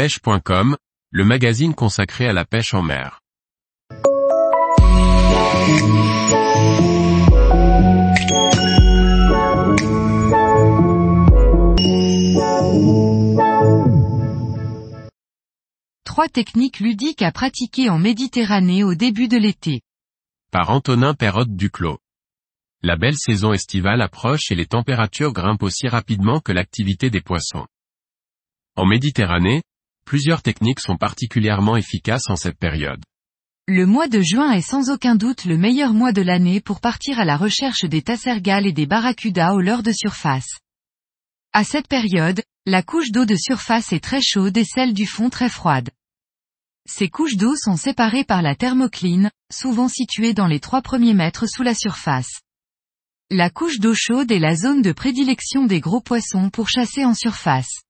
pêche.com, le magazine consacré à la pêche en mer. Trois techniques ludiques à pratiquer en Méditerranée au début de l'été. Par Antonin Perrotte Duclos. La belle saison estivale approche et les températures grimpent aussi rapidement que l'activité des poissons. En Méditerranée, plusieurs techniques sont particulièrement efficaces en cette période. Le mois de juin est sans aucun doute le meilleur mois de l'année pour partir à la recherche des tassergales et des barracudas au leurre de surface. À cette période, la couche d'eau de surface est très chaude et celle du fond très froide. Ces couches d'eau sont séparées par la thermocline, souvent située dans les trois premiers mètres sous la surface. La couche d'eau chaude est la zone de prédilection des gros poissons pour chasser en surface.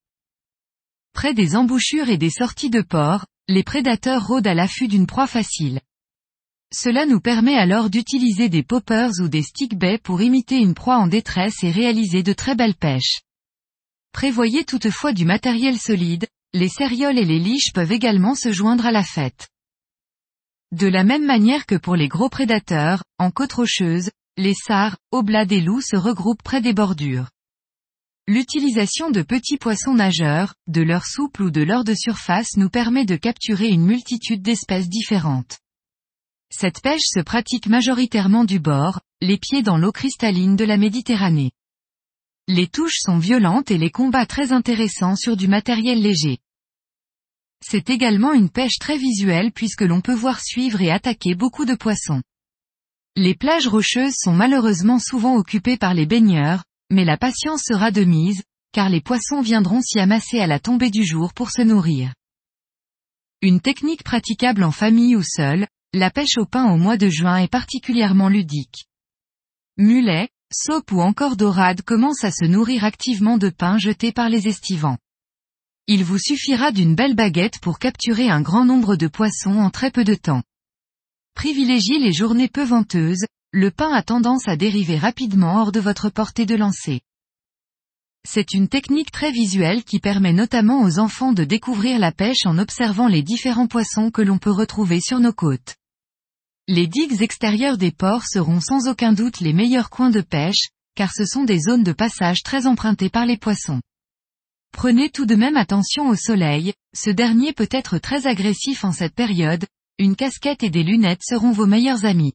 Près des embouchures et des sorties de port, les prédateurs rôdent à l'affût d'une proie facile. Cela nous permet alors d'utiliser des poppers ou des stick baits pour imiter une proie en détresse et réaliser de très belles pêches. Prévoyez toutefois du matériel solide, les cérioles et les liches peuvent également se joindre à la fête. De la même manière que pour les gros prédateurs, en côte rocheuse, les sards, oblats des loups se regroupent près des bordures. L'utilisation de petits poissons nageurs, de leur souple ou de leur de surface nous permet de capturer une multitude d'espèces différentes. Cette pêche se pratique majoritairement du bord, les pieds dans l'eau cristalline de la Méditerranée. Les touches sont violentes et les combats très intéressants sur du matériel léger. C'est également une pêche très visuelle puisque l'on peut voir suivre et attaquer beaucoup de poissons. Les plages rocheuses sont malheureusement souvent occupées par les baigneurs, mais la patience sera de mise, car les poissons viendront s'y amasser à la tombée du jour pour se nourrir. Une technique praticable en famille ou seule, la pêche au pain au mois de juin est particulièrement ludique. Mulets, saupe ou encore dorade commencent à se nourrir activement de pain jeté par les estivants. Il vous suffira d'une belle baguette pour capturer un grand nombre de poissons en très peu de temps. Privilégiez les journées peu venteuses, le pain a tendance à dériver rapidement hors de votre portée de lancer. C'est une technique très visuelle qui permet notamment aux enfants de découvrir la pêche en observant les différents poissons que l'on peut retrouver sur nos côtes. Les digues extérieures des ports seront sans aucun doute les meilleurs coins de pêche, car ce sont des zones de passage très empruntées par les poissons. Prenez tout de même attention au soleil, ce dernier peut être très agressif en cette période, une casquette et des lunettes seront vos meilleurs amis.